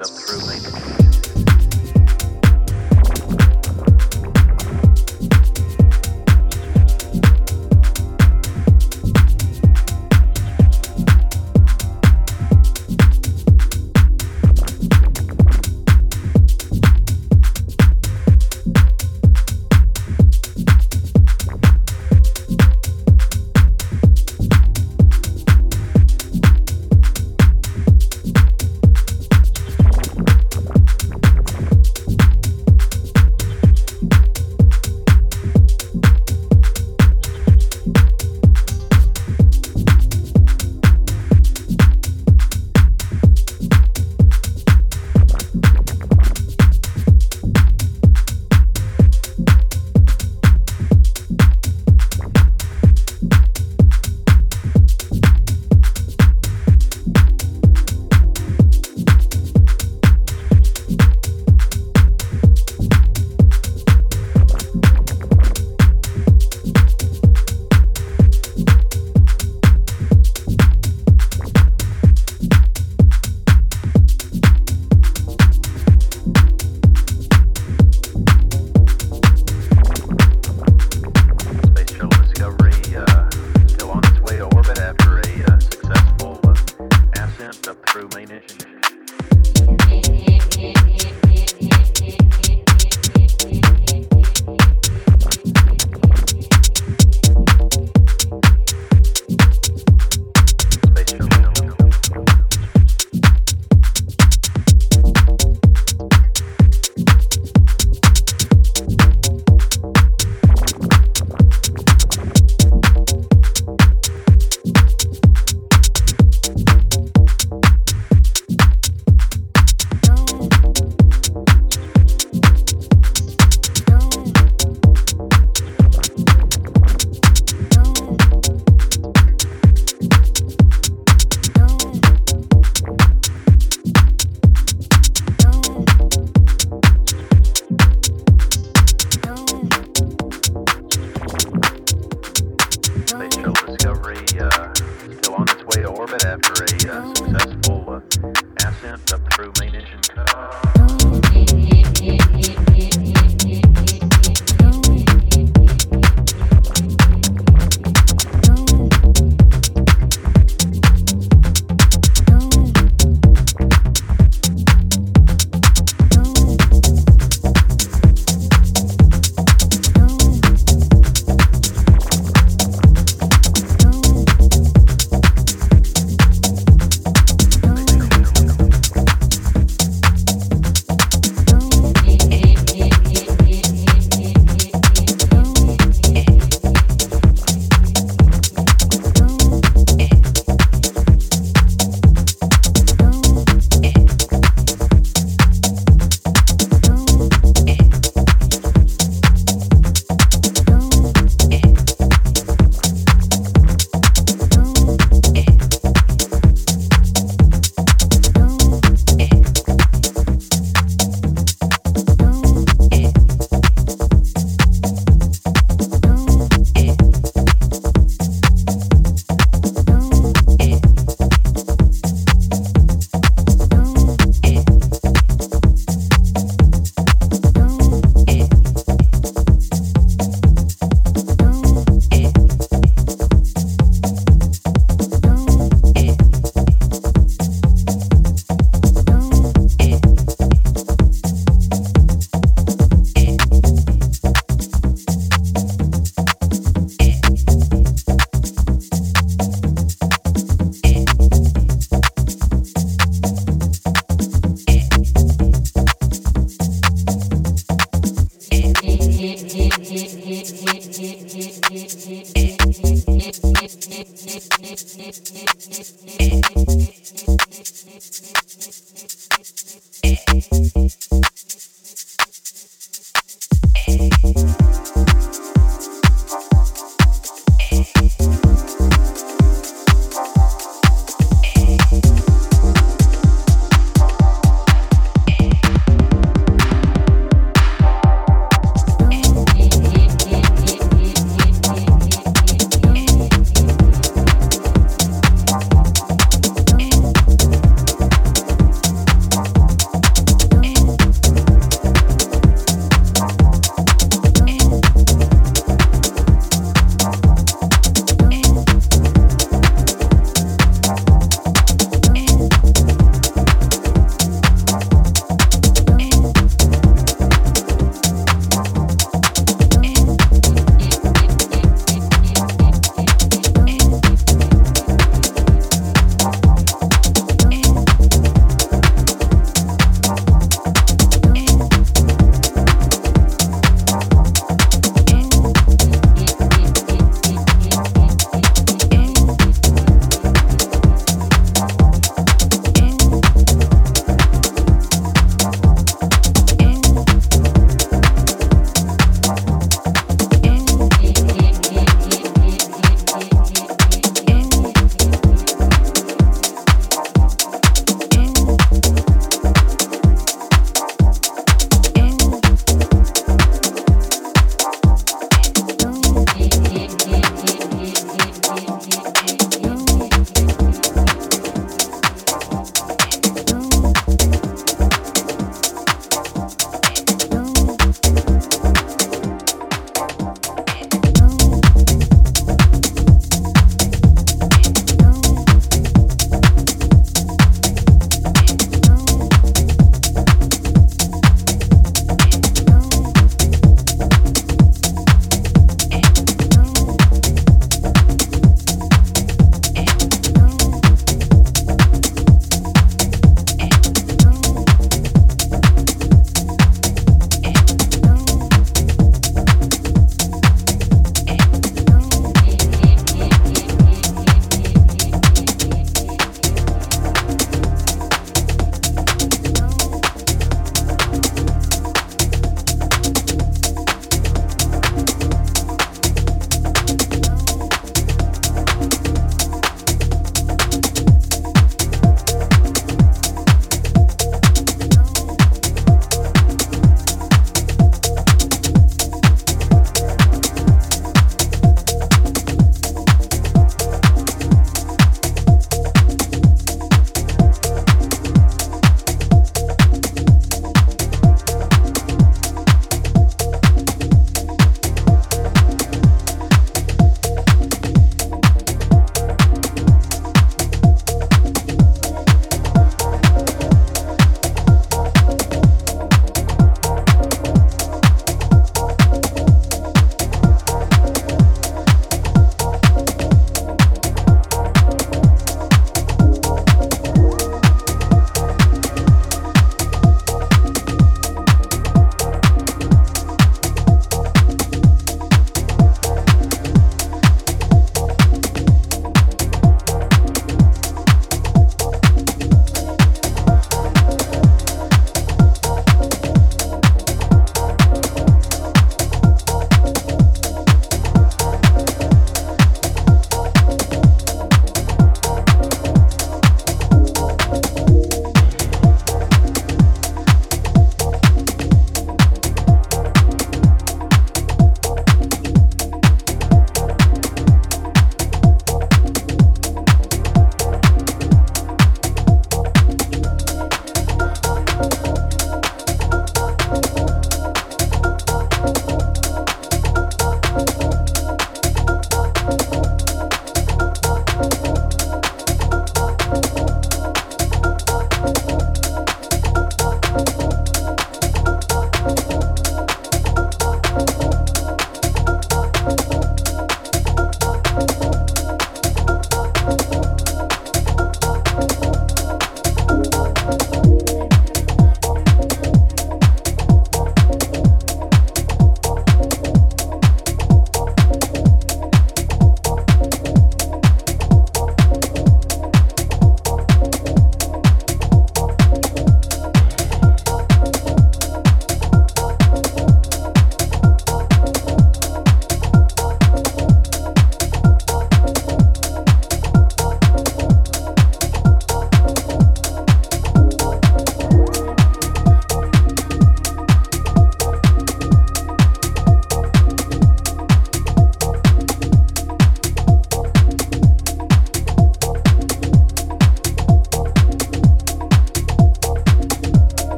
up through me.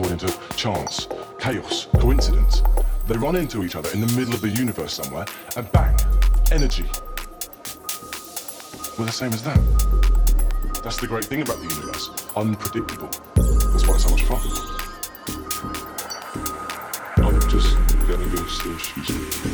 According to chance, chaos, coincidence. They run into each other in the middle of the universe somewhere, and bang, energy. We're the same as that. That's the great thing about the universe. Unpredictable. That's why it's so much fun. I'm just gonna go still shoes.